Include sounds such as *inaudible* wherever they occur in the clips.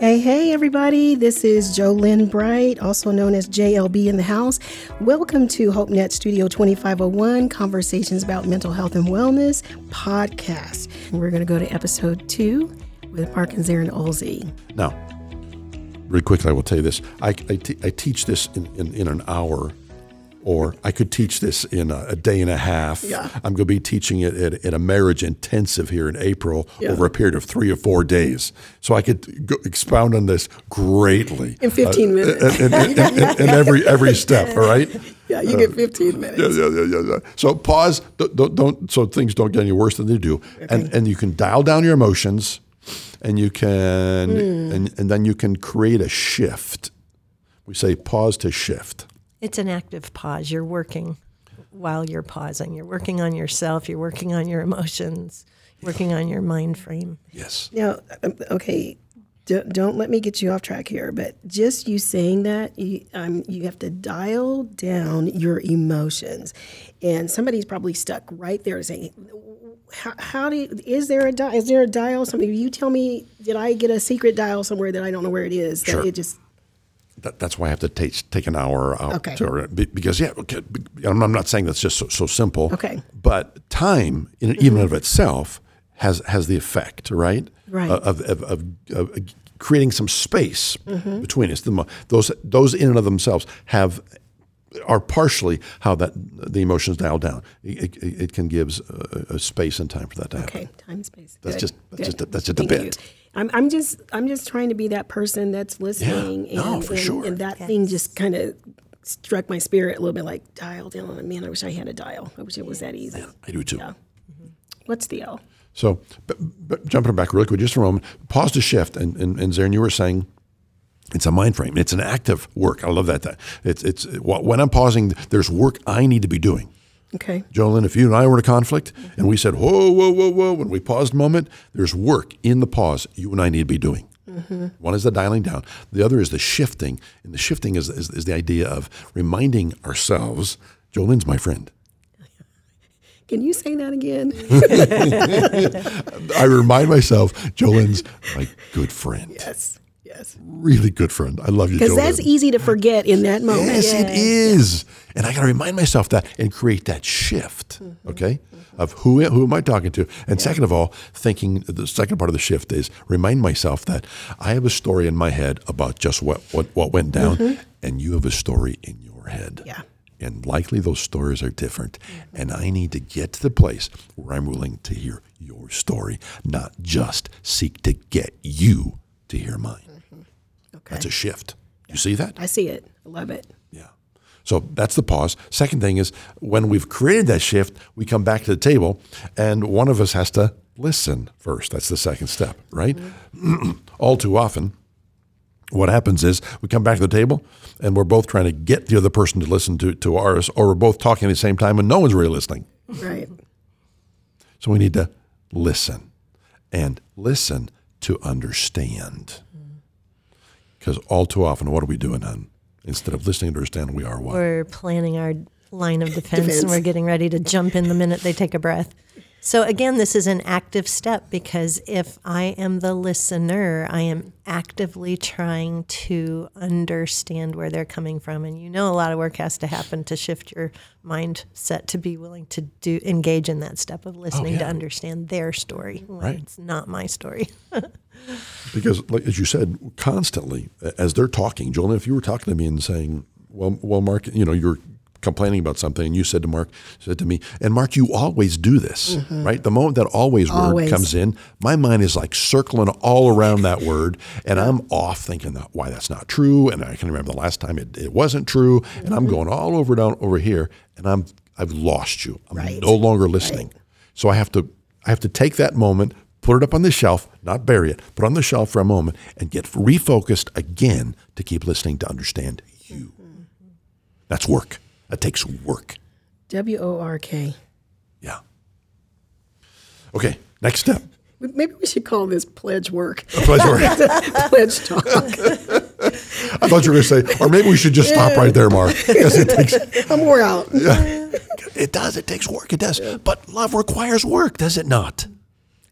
Hey, hey, everybody. This is Jolynn Bright, also known as JLB in the house. Welcome to HopeNet Studio 2501 Conversations about Mental Health and Wellness podcast. We're going to go to episode two with Mark and Zarin Olsey. Now, really quickly, I will tell you this. I, I, teach this in, in, in an hour or I could teach this in a, a day and a half. Yeah. I'm going to be teaching it at, at a marriage intensive here in April Yeah. over a period of three or four days. So I could go expound on this greatly In 15 minutes. in, in- in- in- in every every step. All right. *laughs* Yeah, you get 15 minutes. Yeah, yeah, yeah, yeah, yeah. So pause. Don't, don't, so things don't get any worse than they do, and and you can dial down your emotions, and you can Hmm. and and then you can create a shift. We say pause to shift. It's an active pause. You're working while you're pausing. You're working on yourself. You're working on your emotions. Working on your mind frame. Yes. Now, um, okay, d- don't let me get you off track here, but just you saying that, you, um, you have to dial down your emotions. And somebody's probably stuck right there saying, how, how do you, is there a dial? Is there a dial? Something you tell me? Did I get a secret dial somewhere that I don't know where it is? That Sure. it just That, that's why I have to take take an hour out Okay. to be- because yeah, okay, I'm I'm not saying that's just so, so simple. Okay. But time, in, even of itself, has has the effect, right? Right. Of of, of, of creating some space Mm-hmm. between us. The, those those in and of themselves have are partially how that the emotions dial down. It, it, it can give a, a space and time for that to happen. okay, time space. That's Good, just- that's good. just a- that's just a bit. you. I'm, I'm just I'm just trying to be that person that's listening, no, and, for and, sure. and that thing just kind of struck my spirit a little bit, like dial down. Man, I wish I had a dial. I wish it was that easy. yeah, I do too. Yeah. What's the L? So, but, but jumping back really quick, just for a moment, pause to shift. And, and, and Zarin, you were saying it's a mind frame. It's an active work. I love that. that it's, it's when I'm pausing, there's work I need to be doing. Okay. Jolynn, if you and I were in a conflict and we said, whoa, whoa, whoa, whoa, when we paused a moment, there's work in the pause you and I need to be doing. Mm-hmm. One is the dialing down. The other is the shifting. And the shifting is, is, is the idea of reminding ourselves, Jolynn's my friend. *laughs* Can you say that again? *laughs* I remind myself, Jolynn's *laughs* my good friend. yes. Yes. really good friend. I love you, Because that's easy to forget in that moment. Yes, it is. And I got to remind myself that and create that shift, Mm-hmm. okay, of who, who am I talking to? And second of all, thinking the second part of the shift is remind myself that I have a story in my head about just what, what, what went down, and you have a story in your head. Mm-hmm. Yeah. And likely those stories are different. And I need to get to the place where I'm willing to hear your story, not just seek to get you to hear mine. Okay. That's a shift. You see that? I see it. I love it. Yeah. So that's the pause. Second thing is when we've created that shift, we come back to the table and one of us has to listen first. That's the second step, right? *clears throat* All too often, what happens is we come back to the table and we're both trying to get the other person to listen to, to ours, or we're both talking at the same time and no one's really listening. Right. So we need to listen and listen to understand. Because all too often, what are we doing, hon? Instead of listening to understand, we are what? We're planning our line of defense, Defense. and we're getting ready to jump in the minute they take a breath. So, again, this is an active step because if I am the listener, I am actively trying to understand where they're coming from. And you know, a lot of work has to happen to shift your mindset to be willing to do engage in that step of listening oh, to yeah. understand their story Right. it's not my story. *laughs* Because, like, as you said, constantly as they're talking, Joel, if you were talking to me and saying, "Well, well, Mark, you know, you're complaining about something," and you said to Mark, said to me, "And Mark, you always do this, right? The moment that always, Mm-hmm. Always. word comes in, my mind is like circling all around that word, and I'm off thinking that why that's not true, and I can remember the last time it, it wasn't true, and Mm-hmm. I'm going all over down over here, and I'm I've lost you. I'm Right. no longer listening. So I have to I have to take that moment, put it up on the shelf, not bury it, put it on the shelf for a moment, and get refocused again to keep listening to understand you. That's work. That takes work. W O R K. Yeah. Okay, next step. Maybe we should call this pledge work. Pleasure. pledge work. *laughs* pledge talk. I thought you were going to say, or maybe we should just stop right there, Mark, because it takes *laughs* I'm wore out. it does. It takes work. It does. But love requires work, does it not?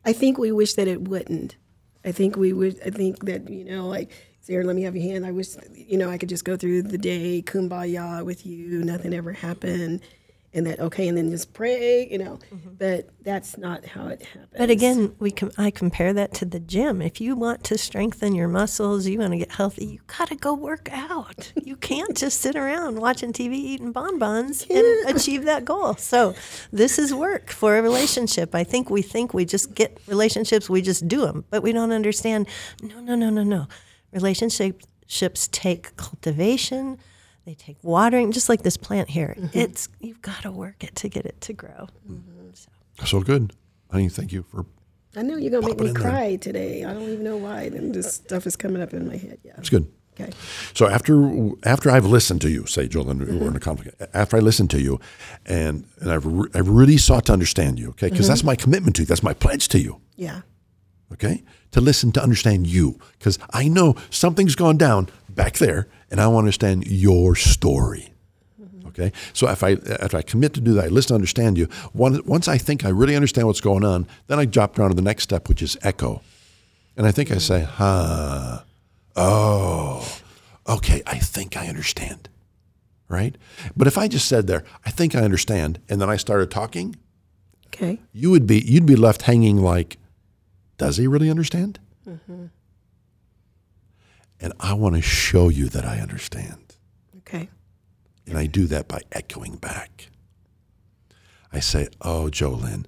I think we wish that it wouldn't. I think we would. I think that you know, like Sarah, let me have your hand. I wish you know I could just go through the day kumbaya with you. Nothing ever happened, and that okay, and then just pray. You know, mm-hmm. but that's not how it happens. But again, we com- I compare that to the gym. If you want to strengthen your muscles, you want to get healthy, you got to go work out. You can't just sit around watching TV, eating bonbons, and achieve that goal. So, this is work for a relationship. I think we think we just get relationships, we just do them, but we don't understand. No, no, no, no, no. Relationships take cultivation. They take watering, just like this plant here. Mm-hmm. It's you've got to work it to get it to grow. Mm-hmm. So. So good. Honey, thank you for I know you're gonna make Pop it me in there. cry today. I don't even know why. And this stuff is coming up in my head. Yeah. it's good. Okay. So after after I've listened to you, say Joel, and we're mm-hmm. in a conflict. After I listen to you, and and I've re- I've really sought to understand you, okay, because that's my commitment to you. That's my pledge to you, Yeah. okay, to listen to understand you, because I know something's gone down back there, and I want to understand your story. Mm-hmm. Okay, so if I if I commit to do that, I listen to understand you. One, once I think I really understand what's going on, then I drop down to the next step, which is echo, and I think I say, "Huh, oh, okay, I think I understand." Right, but if I just said there, "I think I understand," and then I started talking, Okay. you would be you'd be left hanging like, "Does he really understand?" Mm-hmm. And I want to show you that I understand. Okay. And I do that by echoing back. I say, Oh, Jolynn,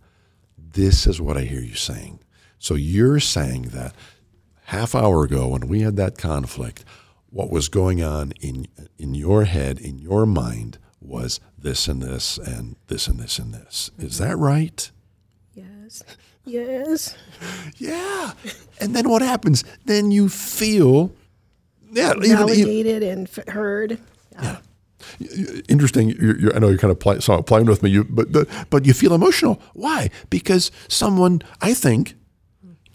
this is what I hear you saying. So you're saying that half hour ago when we had that conflict, what was going on in in your head, in your mind, was this and this and this and this and this. Is mm-hmm. that right? Yes. Yes. *laughs* Yeah. And then what happens? Then you feel yeah, even, even, Validated and heard. Yeah. interesting. You're, you're, I know you're kind of play, playing with me, you, but the, but you feel emotional. Why? Because someone, I think,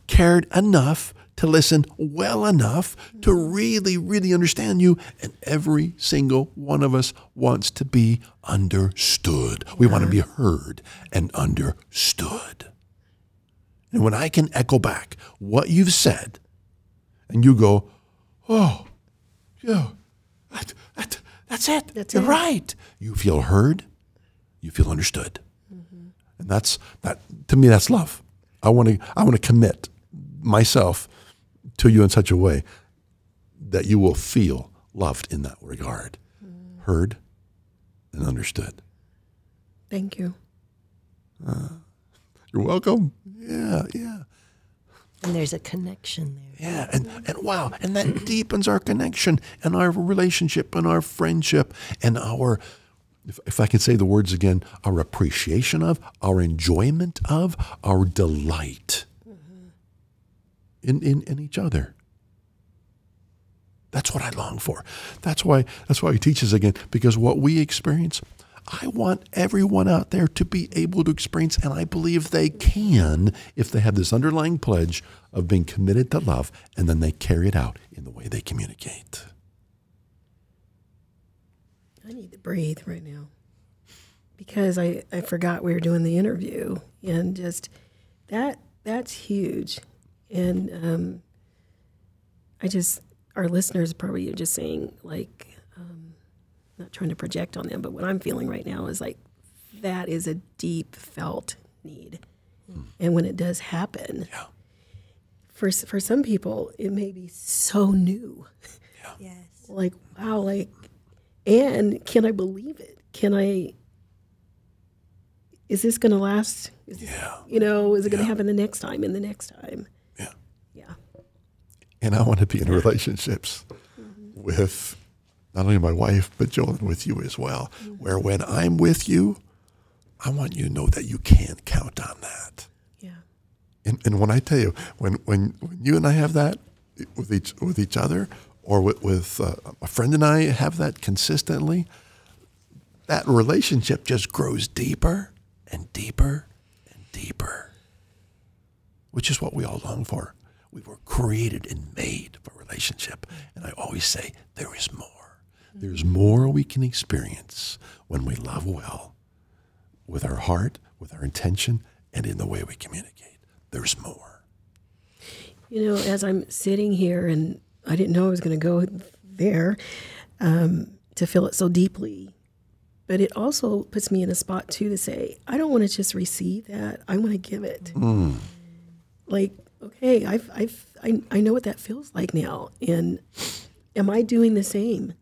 cared enough to listen well enough to really, really understand you. And every single one of us wants to be understood. We want to be heard and understood. And when I can echo back what you've said, and you go, oh, yeah, that, that, that's it. That's You're it. right. You feel heard. You feel understood. Mm-hmm. And that's that. To me, that's love. I want to. I want to commit myself to you in such a way that you will feel loved in that regard, mm. heard, and understood. Thank you. Uh, you're welcome. Yeah, yeah. And there's a connection there. Yeah, and, and wow, and that *clears throat* deepens our connection and our relationship and our friendship and our, if, if I can say the words again, our appreciation of, our enjoyment of, our delight mm-hmm. in, in, in each other. That's what I long for. That's why that's why he teaches again, because what we experience, I want everyone out there to be able to experience, and I believe they can if they have this underlying pledge of being committed to love, and then they carry it out in the way they communicate. I need to breathe right now because I, I forgot we were doing the interview and just that that's huge. And um, I just our listeners probably are just saying like not trying to project on them, but what I'm feeling right now is like that is a deep felt need. Hmm. And when it does happen, Yeah. for for some people it may be so new Yes. like wow like and can i believe it can i is this going to last is this, Yeah. you know is it going to happen the next time and the next time Yeah. yeah And I want to be in relationships mm-hmm. with not only my wife, but Joel and with you as well, mm-hmm. where when I'm with you, I want you to know that you can count on that. yeah And, and when I tell you, when, when, when you and I have that eh, with each, with each other, or with, with uh, a friend and I have that consistently, that relationship just grows deeper and deeper and deeper, which is what we all long for. We were created and made for relationship. Mm. And I always say, there is more. There's more we can experience when we love well with our heart, with our intention, and in the way we communicate. There's more. You know, as I'm sitting here and I didn't know I was going to go there um, to feel it so deeply, but it also puts me in a spot too to say, I don't want to just receive that. I want to give it. Like, okay, I've, I've, I, I know what that feels like now. And am I doing the same?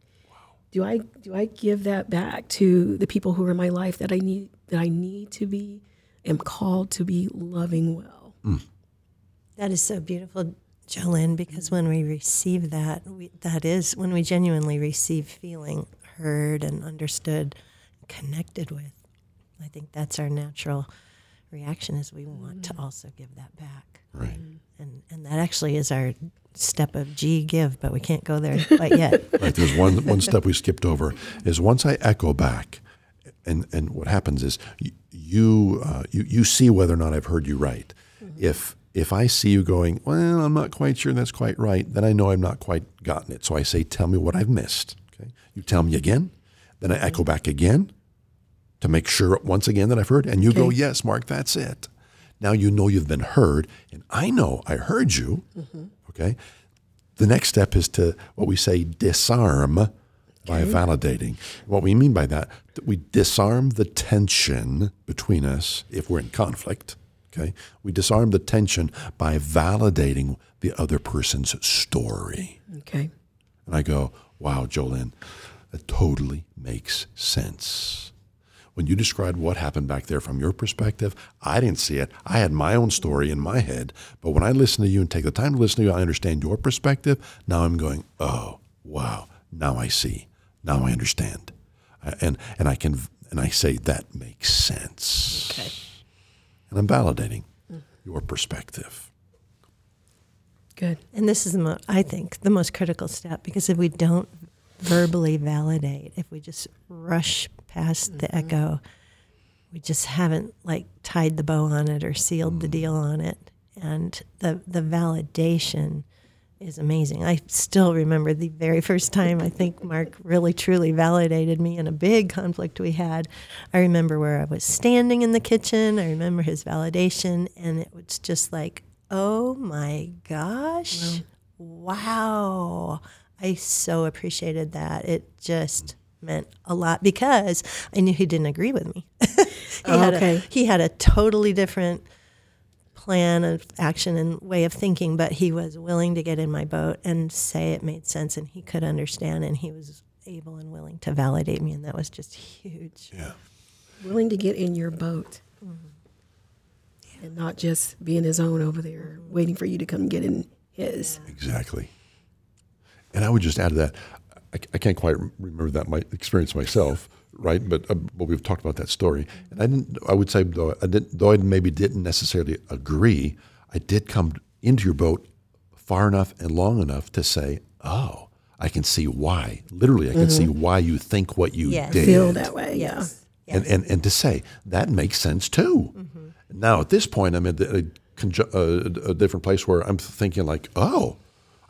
Do I do I give that back to the people who are in my life that I need that I need to be am called to be loving well? Hmm. That is so beautiful, Jolene, because when we receive that, we, that is when we genuinely receive feeling heard and understood, connected with. I think that's our natural reaction is we want to mm. also give that back. Right. And, and that actually is our step of G give, but we can't go there *laughs* quite yet. Right. There's one one *laughs* step we skipped over is once I echo back, and and what happens is you uh, you you see whether or not I've heard you right. If if I see you going, well, I'm not quite sure that's quite right, then I know I'm not quite gotten it. So I say, tell me what I've missed. Okay. You tell me again, then I echo back again to make sure once again that I've heard, and you go, yes, Mark, that's it. Now you know you've been heard, and I know I heard you. Mm-hmm. Okay. The next step is to what we say disarm by validating. What we mean by that, that we disarm the tension between us if we're in conflict. Okay. We disarm the tension by validating the other person's story. Okay. And I go, wow, Jolene, that totally makes sense. When you described what happened back there from your perspective, I didn't see it. I had my own story in my head. But when I listen to you and take the time to listen to you, I understand your perspective. Now I'm going, oh, wow, now I see. Now I understand. Uh, And, and I can, and I say, that makes sense. Okay. And I'm validating your perspective. Good. And this is, the mo- I think, the most critical step because if we don't verbally validate, if we just rush past the mm-hmm. echo, we just haven't like tied the bow on it or sealed the mm. deal on it. And the the validation is amazing. I still remember the very first time I think Mark *laughs* really truly validated me in a big conflict we had. I remember where I was standing in the kitchen. I remember his validation and it was just like, "Oh my gosh. Wow." I so appreciated that. It just meant a lot because I knew he didn't agree with me. *laughs* he, oh, had a, Okay. he had a totally different plan of action and way of thinking, but he was willing to get in my boat and say it made sense and he could understand and he was able and willing to validate me and that was just huge. Yeah. Willing to get in your boat mm-hmm. and not just be in his own over there, mm-hmm. waiting for you to come get in his. Exactly. And I would just add to that, I, I can't quite remember that my experience myself, right? But uh, but we've talked about that story, and I didn't. I would say though I didn't, though I maybe didn't necessarily agree, I did come into your boat far enough and long enough to say, oh, I can see why. Literally, I can see mm-hmm. why you think what you Yes. did Feel that way. Yes. and, and and to say that makes sense too. Mm-hmm. Now at this point, I'm at a, a, uh, uh, a different place where I'm thinking like, oh,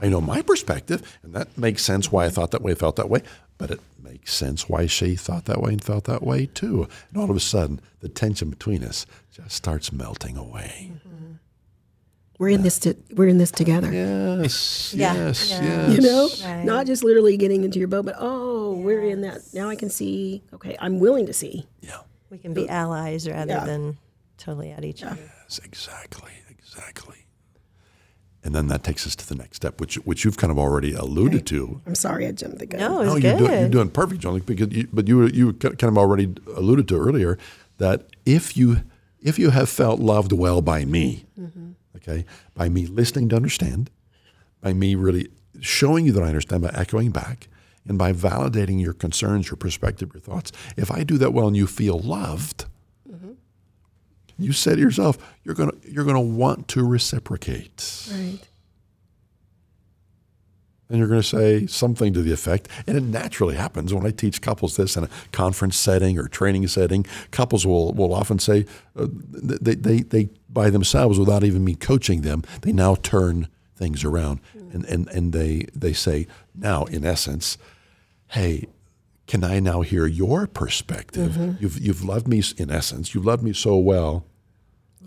I know my perspective, and that makes sense why I thought that way, felt that way. But it makes sense why she thought that way and felt that way too. And all of a sudden, the tension between us just starts melting away. Mm-hmm. We're in this. To, we're in this together. Yes, Yeah. yes, Yeah. yes. You know, Right. not just literally getting into your boat, but oh, we're in that. Now I can see. Okay, I'm willing to see. Yeah. We can be allies rather Yeah. than totally at each other. Yes, exactly, exactly. And then that takes us to the next step, which which you've kind of already alluded to. I'm sorry, I jumped the gun. No, it was No, good. you're doing, you're doing perfect, John. Because you, but you you kind of already alluded to earlier that if you if you have felt loved well by me, mm-hmm. okay, by me listening to understand, by me really showing you that I understand, by echoing back, and by validating your concerns, your perspective, your thoughts. If I do that well and you feel loved, you say to yourself, you're gonna you're gonna want to reciprocate. Right. and you're going to say something to the effect, and it naturally happens when I teach couples this in a conference setting or training setting. Couples will, will often say, uh, they, they, they, by themselves, without even me coaching them, they now turn things around and, and, and they, they say, now, in essence, hey, can I now hear your perspective? You've, you've loved me, in essence, you've loved me so well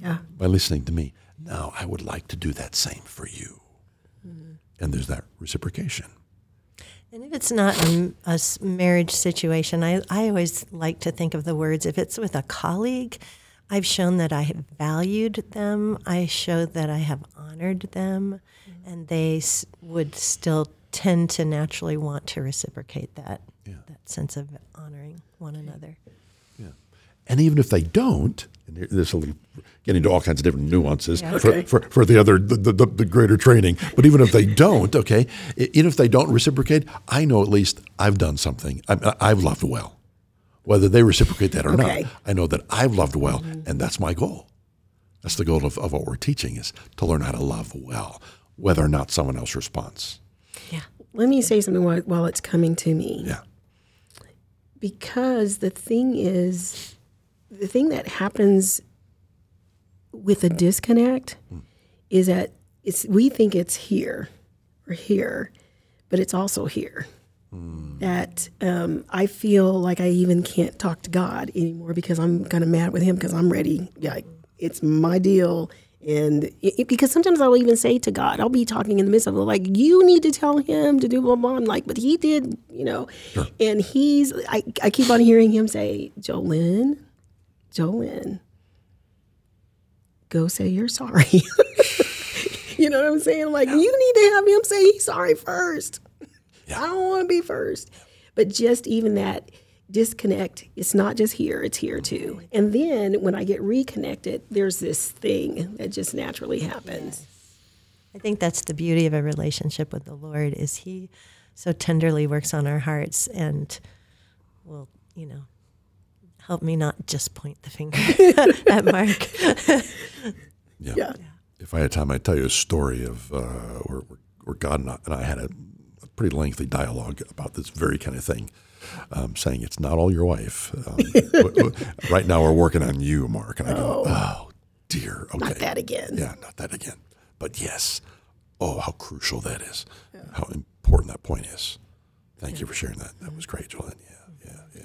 Yeah. by listening to me. Now, I would like to do that same for you. Mm-hmm. and there's that reciprocation. And if it's not a marriage situation, I, I always like to think of the words if it's with a colleague, I've shown that I have valued them, I show that I have honored them, mm-hmm. and they s- would still tend to naturally want to reciprocate that, that sense of honoring one another. Yeah. And even if they don't, and this will get into all kinds of different nuances Yeah. for, for, for the other the, the, the greater training. But even if they *laughs* don't, okay, even if they don't reciprocate, I know at least I've done something. I, I've loved well, whether they reciprocate that or Okay. not. I know that I've loved well, mm-hmm. and that's my goal. That's the goal of, of what we're teaching is to learn how to love well, whether or not someone else responds. Yeah. Let me say something while, while it's coming to me. Yeah. because the thing is the thing that happens with a disconnect is that it's we think it's here or here but it's also here that um, i feel like i even can't talk to god anymore because i'm kind of mad with him because i'm ready yeah it's my deal and it, because sometimes I'll even say to God, I'll be talking in the midst of it, like, you need to tell him to do blah, blah. I'm like, but he did, you know. And he's, I, I keep on hearing him say, Jolynn, Jolynn, go say you're sorry. *laughs* you know what I'm saying? Like, you need to have him say he's sorry first. I don't want to be first. But just even that disconnect, it's not just here, it's here too. And then when I get reconnected, there's this thing that just naturally happens. I think that's the beauty of a relationship with the Lord is he so tenderly works on our hearts and will, you know, help me not just point the finger *laughs* at Mark. *laughs* Yeah. Yeah. If I had time, I'd tell you a story of uh, where, where God and I, and I had a, a pretty lengthy dialogue about this very kind of thing, um, saying it's not all your wife. Um, *laughs* w- w- right now, we're working on you, Mark. And I go, oh, dear. Okay. Not that again. Yeah, not that again. But yes. Oh, how crucial that is. How important that point is. Thank you for sharing that. That was great, Julian. Yeah, yeah, yeah.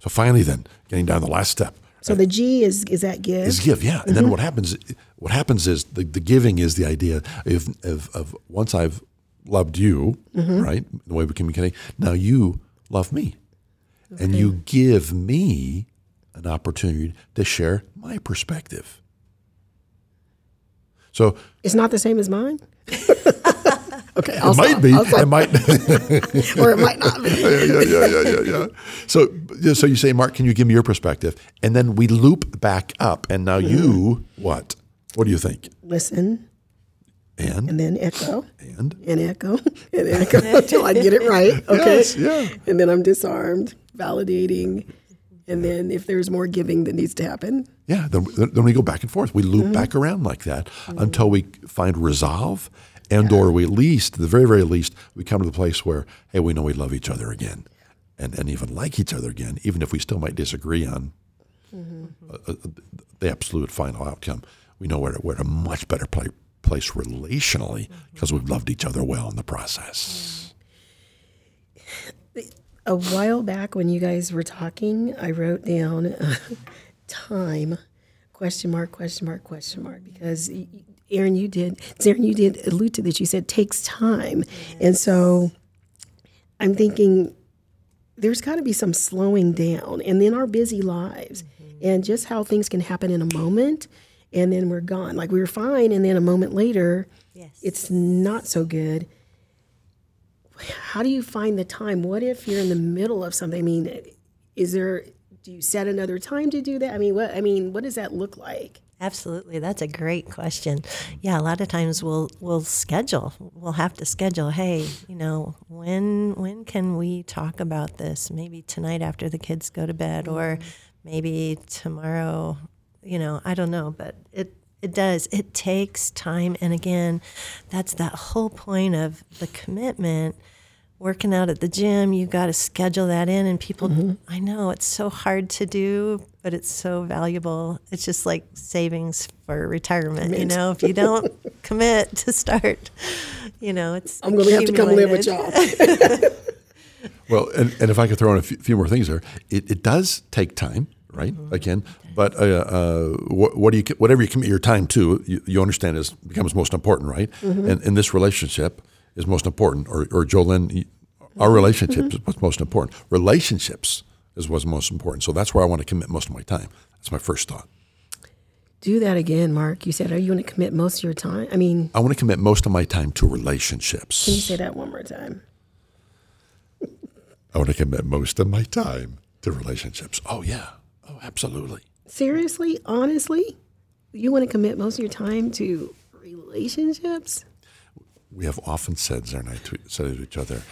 So finally, then, getting down to the last step. So the G is is that give? is give yeah and then mm-hmm. what happens what happens is the, the giving is the idea of, of, of once i've loved you mm-hmm. right the way we communicate now you love me and you give me an opportunity to share my perspective so It's not the same as mine. *laughs* okay, it I'll might stop. be I'll stop. it might *laughs* or it might not be. yeah, yeah, yeah, yeah, yeah, yeah. So, yeah, so you say, Mark, can you give me your perspective? And then we loop back up, and now you mm-hmm. what? What do you think? Listen And and then echo and and echo *laughs* and echo until I get it right. *laughs* Okay. Yes, yeah. And then I'm disarmed, validating, and then if there's more giving that needs to happen, Yeah, then, then we go back and forth. We loop mm-hmm. back around like that mm-hmm. until we find resolve, and or we at least, the very very least, we come to the place where hey, we know we love each other again, and and even like each other again, even if we still might disagree on uh, uh, the absolute final outcome. We know we're, we're at a much better pla- place relationally because we've loved each other well in the process. a while back when you guys were talking, I wrote down uh, *laughs* time question mark question mark question mark because Aaron, you did Aaron, you did allude to this. You said takes time, and so I'm thinking there's got to be some slowing down, and then our busy lives, and just how things can happen in a moment, and then we're gone. Like we were fine, and then a moment later, Yes. it's not so good how do you find the time? What if you're in the middle of something? I mean, is there? Do you set another time to do that? I mean, what? I mean, what does that look like? Absolutely, that's a great question. Yeah, a lot of times we'll we'll schedule. We'll have to schedule. Hey, you know, when when can we talk about this? Maybe tonight after the kids go to bed, or mm-hmm. maybe tomorrow. You know, I don't know, but it it does. It takes time, and again, that's that whole point of the commitment. Working out at the gym, you've got to schedule that in, and people. I know it's so hard to do, but it's so valuable. It's just like savings for retirement. You know, if you don't *laughs* commit to start, you know, it's. I'm going to have to come live with accumulated. y'all. *laughs* Well, and, and if I could throw in a few, few more things there, it, it does take time, right? Again, but uh, uh, what, what do you whatever you commit your time to, you, you understand is becomes most important, right? And in this relationship, is most important, or, or Jolene, our relationship mm-hmm. is what's most important. Relationships is what's most important. So that's where I want to commit most of my time. That's my first thought. Do that again, Mark. You said, are you going to commit most of your time? I mean, I want to commit most of my time to relationships. can you say that one more time? I want to commit most of my time to relationships. Oh, yeah. Oh, absolutely. Seriously? Honestly? You want to commit most of your time to relationships? We have often said, Zarin and I to, said to each other,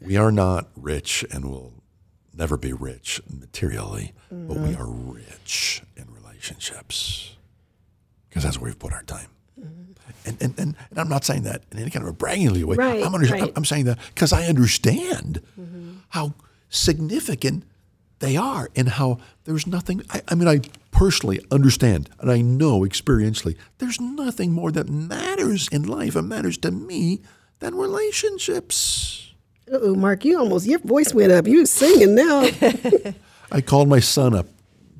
we are not rich and will never be rich materially, but we mm-hmm. are rich in relationships because that's where we've put our time. Mm-hmm. And, and, and, and I'm not saying that in any kind of a braggingly way. Right, I'm, under, right. I'm saying that because I understand mm-hmm. how significant they are and how there's nothing. I, I mean, I personally understand and I know experientially there's nothing more that matters in life and matters to me than relationships. Oh, Mark, you almost, your voice went up. You singing now. *laughs* I called my son up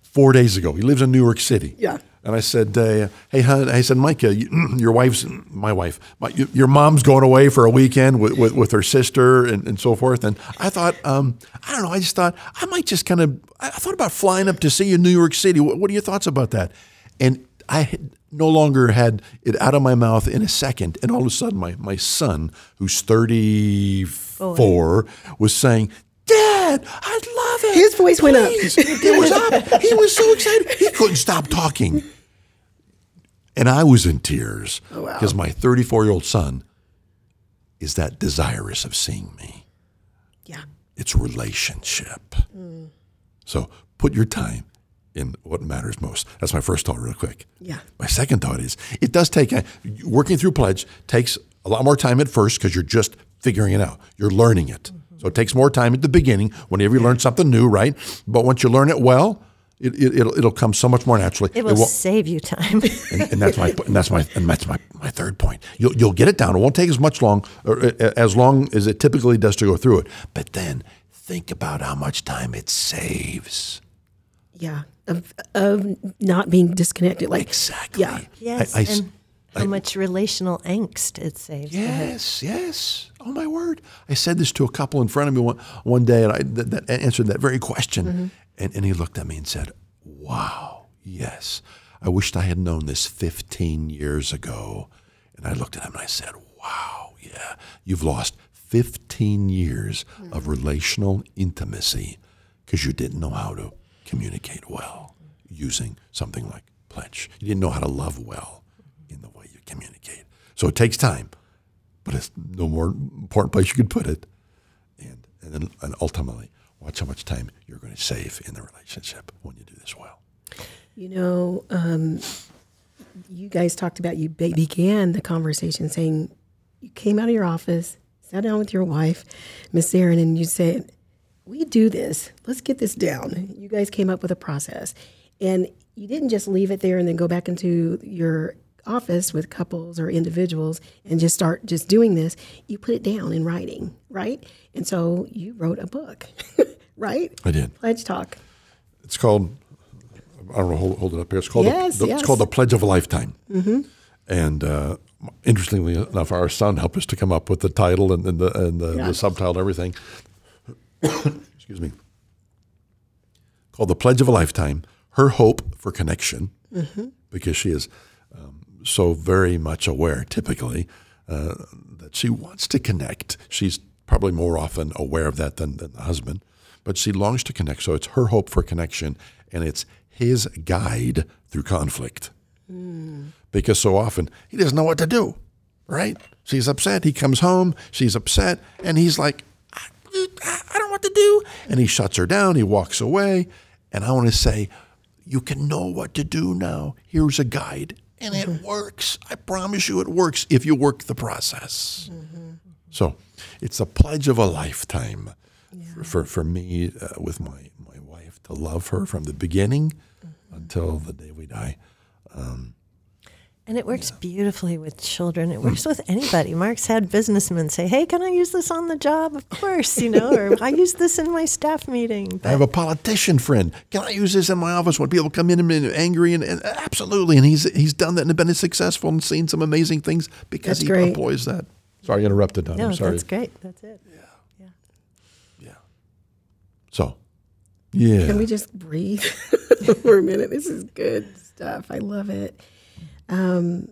four days ago. He lives in New York City. Yeah. And I said, uh, "Hey, hon," I said, Micah, you, *clears throat* your wife's my wife. My, you, your mom's going away for a weekend with, with, with her sister and, and so forth. And I thought, um, I don't know. I just thought I might just kind of. I thought about flying up to see you in New York City. What, what are your thoughts about that? And I had no longer had it out of my mouth in a second. And all of a sudden, my my son, who's thirty four, was saying. Dad, I love it. His voice went up. Please." It was up. He was so excited. He couldn't stop talking. And I was in tears oh, because my 34 year old son is that desirous of seeing me. yeah. It's relationship. Mm. So put your time in what matters most. That's my first thought, real quick. Yeah. My second thought is it does take a, working through pledge takes a lot more time at first because you're just figuring it out. You're learning it. Mm-hmm. So it takes more time at the beginning whenever you learn something new, right? But once you learn it well, it, it, it'll, it'll come so much more naturally. It will won't- save you time. and, and that's my and that's my and that's my, my third point. You'll you'll get it down. It won't take as much long or uh, as long as it typically does to go through it. But then think about how much time it saves. Yeah. Of, of not being disconnected. Like, Exactly. Yeah. yes, I- I s- and how much relational angst it saves. Yes, yes. Oh my word! I said this to a couple in front of me one, one day, and I that, that answered that very question. Mm-hmm. And, and he looked at me and said, "Wow, yes. I wished I had known this 15 years ago." And I looked at him and I said, "Wow, yeah. You've lost 15 years of mm-hmm. relational intimacy because you didn't know how to communicate well using something like pledge. You didn't know how to love well in the way you communicate. So it takes time." but it's no more important place you could put it. And and then and ultimately, watch how much time you're going to save in the relationship when you do this well. You know, um, you guys talked about you be- began the conversation saying you came out of your office, sat down with your wife, Miss Zarin, and you said, "We do this. Let's get this down." You guys came up with a process, and you didn't just leave it there and then go back into your office with couples or individuals and just start just doing this. You put it down in writing, right? And so you wrote a book, *laughs* right? I did. Pledge Talk. It's called. I don't know. Hold, hold it up here. It's called. Yes, the, the- yes. It's called the Pledge of a Lifetime. Mm-hmm. And uh, interestingly enough, our son helped us to come up with the title and, and the and the, Yeah. the subtitle and everything. *coughs* Excuse me. Called the Pledge of a Lifetime. Her hope for connection, because she is um, so very much aware, typically, uh, that she wants to connect. She's probably more often aware of that than, than the husband, but she longs to connect. So it's her hope for connection, and it's his guide through conflict. Because so often he doesn't know what to do, right? She's upset. He comes home. She's upset, and he's like, I, I don't know what to do. And he shuts her down. He walks away. And I want to say, you can know what to do now. Here's a guide. And it works. I promise you it works if you work the process. Mm-hmm. So it's a pledge of a lifetime for, for, for me uh, with my, my wife to love her from the beginning mm-hmm. until the day we die. Um, And it works beautifully with children. It *laughs* works with anybody. Mark's had businessmen say, "Hey, can I use this on the job?" Of course, you know, or I use this in my staff meeting. I have a politician friend. Can I use this in my office when people come in and are angry? And, and absolutely. And he's he's done that and been successful and seen some amazing things because That's he great. employs that. Sorry, I interrupted. Don. No, I'm sorry. that's great. That's it. Yeah. Yeah. Yeah. So, yeah. Can we just breathe *laughs* for a minute? This is good stuff. I love it. Um,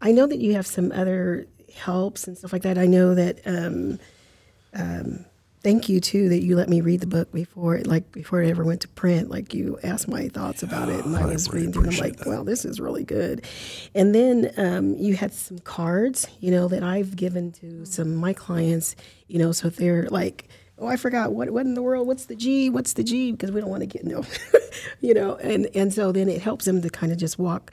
I know that you have some other helps and stuff like that. I know that. Um, um, thank you too that you let me read the book before, it, like before it ever went to print. Like you asked my thoughts about it, and I *sighs* was reading through. And I'm like, wow, this is really good. And then um, you had some cards, you know, that I've given to some of my clients. You know, so they're like oh, I forgot what what in the world? What's the G? What's the G? Because we don't want to get no, *laughs* you know. And and so then it helps them to kind of just walk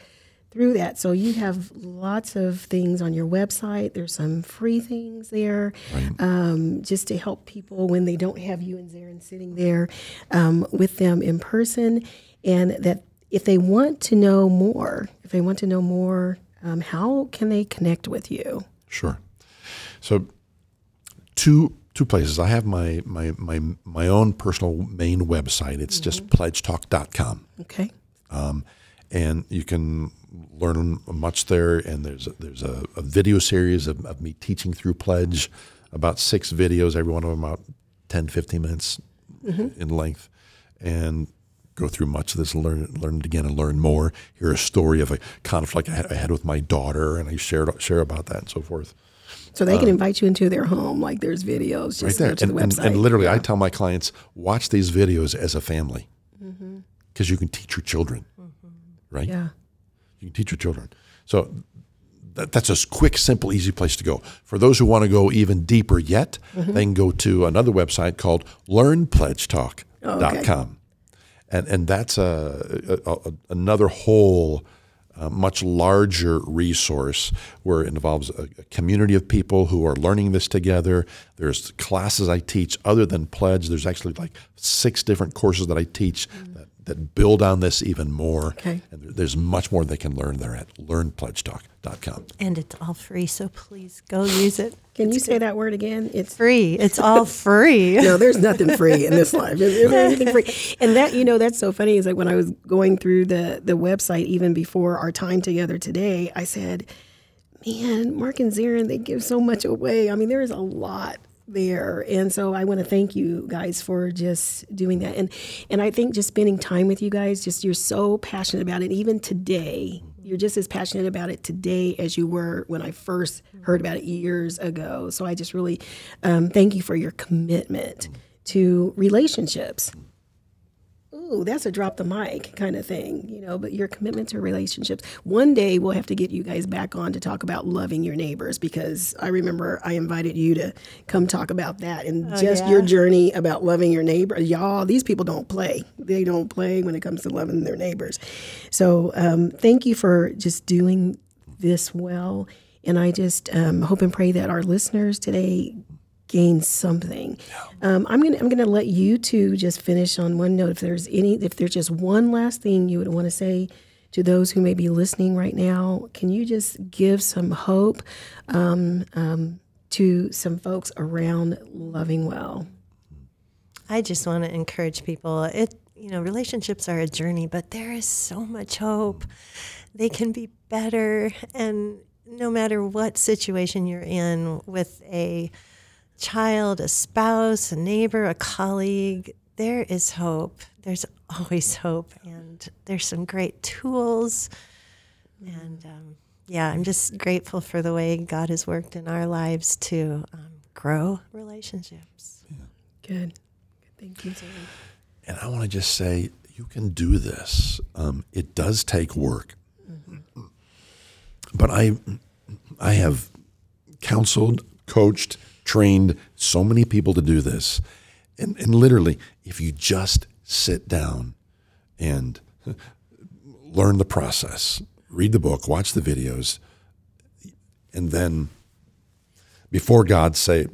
through that. So you have lots of things on your website. There's some free things there, um, just to help people when they don't have you and Zarin sitting there um, with them in person, and that if they want to know more, if they want to know more, um, how can they connect with you? Sure. So, two two places. I have my my my my own personal main website. It's just pledgetalk.com. Okay. Um, and you can learn much there. And there's a, there's a, a video series of, of me teaching through Pledge, about six videos, every one of them about 10, 15 minutes in length, and go through much of this, learn learn it again, and learn more. Hear a story of a conflict I had, I had with my daughter, and I shared share about that and so forth. So they can invite you into their home. Like there's videos. Just Um, right there. to And, the and, website. and literally, I tell my clients, watch these videos as a family Mm-hmm. because you can teach your children, right? yeah. You can teach your children. So that, that's a quick, simple, easy place to go. For those who want to go even deeper yet, Mm-hmm. they can go to another website called learnpledgetalk.com. And, and that's a, a, a- another whole, uh, much larger resource where it involves a, a community of people who are learning this together. There's classes I teach other than Pledge. There's actually like six different courses that I teach that, that build on this even more. Okay. And there's much more they can learn there at learnpledgetalk.com. And it's all free, so please go use it. Can you say that word again? It's Free. It's all *laughs* free. no, there's nothing free in this life. Is, is anything free? And that you know, that's so funny. Is like when I was going through the the website, even before our time together today, I said, "Man, Mark and Zarin, they give so much away. I mean, there is a lot." There. And so i want to thank you guys for just doing that. And and i think just spending time with you guys just you're so passionate about it. Even today you're just as passionate about it today as you were when i first heard about it years ago. So i just really um, thank you for your commitment to relationships ooh that's a drop the mic kind of thing you know but your commitment to relationships one day we'll have to get you guys back on to talk about loving your neighbors because i remember i invited you to come talk about that and just your journey about loving your neighbor. Y'all these people don't play. They don't play when it comes to loving their neighbors. So um, thank you for just doing this well. And i just um, hope and pray that our listeners today gain something. Um, I'm gonna I'm gonna let you two just finish on one note. If there's any, if there's just one last thing you would want to say to those who may be listening right now, can you just give some hope um, um, to some folks around loving well? I just want to encourage people. It you know, relationships are a journey, but there is so much hope. They can be better and no matter what situation you're in with a child, a spouse, a neighbor, a colleague, there is hope. There's *laughs* always hope and there's some great tools and um, yeah, I'm just grateful for the way God has worked in our lives to um, grow relationships. Good. Thank you. Zoe. And I want to just say, you can do this. Um, it does take work, but I, I have counseled, coached, trained so many people to do this, and and literally, if you just sit down and *laughs* learn the process, read the book, watch the videos, and then before God say,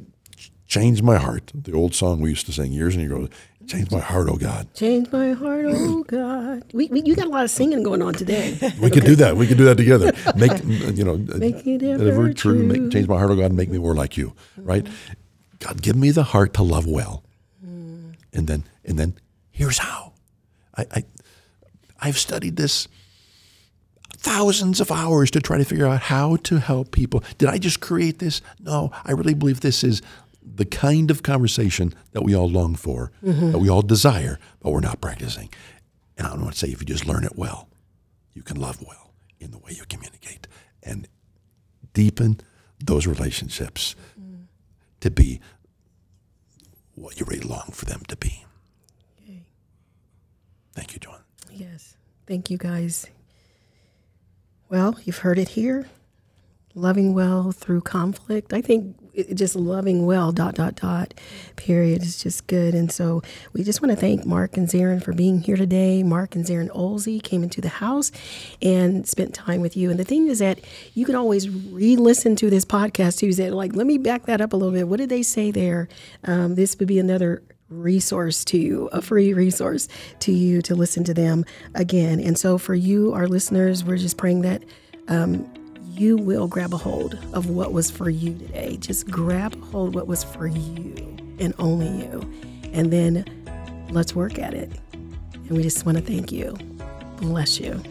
"Change my heart." The old song we used to sing years and years ago. Change my heart, oh God. Change my heart, oh God. We, we you got a lot of singing going on today. *laughs* We could do that. We could do that together. Make *laughs* you know, uh, Make it ever ever true. Make, true. change my heart, oh God, and make me more like you. Right? Mm-hmm. God, give me the heart to love well. And then, and then, here's how. I, I, I've studied this thousands of hours to try to figure out how to help people. Did I just create this? No, I really believe this is the kind of conversation that we all long for, mm-hmm. that we all desire, but we're not practicing. And I don't want to say if you just learn it well, you can love well in the way you communicate and deepen those relationships mm. to be what you really long for them to be. Thank you, John. Yes. Thank you, guys. Well, you've heard it here. Loving well through conflict. I think just loving well, dot, dot, dot, period, is just good. And so we just want to thank Mark and Zarin for being here today. Mark and Zarin Olsey came into the house and spent time with you. And the thing is that you can always re listen to this podcast too. That, like, let me back that up a little bit. What did they say there? Um, this would be another resource to you, a free resource to you to listen to them again. And so for you, our listeners, we're just praying that um, you will grab a hold of what was for you today. Just grab a hold what was for you and only you. And then let's work at it. And we just want to thank you. Bless you.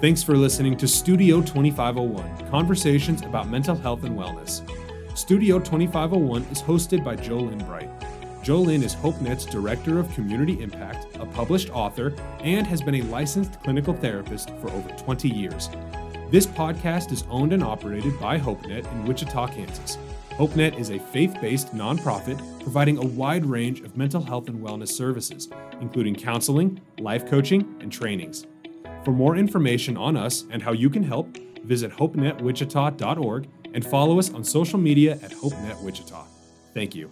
Thanks for listening to Studio 2501 Conversations about Mental Health and Wellness. Studio 2501 is hosted by Jolynn Bright. Jolynn is HopeNet's Director of Community Impact, a published author, and has been a licensed clinical therapist for over 20 years. This podcast is owned and operated by HopeNet in Wichita, Kansas. HopeNet is a faith based nonprofit providing a wide range of mental health and wellness services, including counseling, life coaching, and trainings. For more information on us and how you can help, visit hopenetwichita.org and follow us on social media at HopeNet Wichita. Thank you.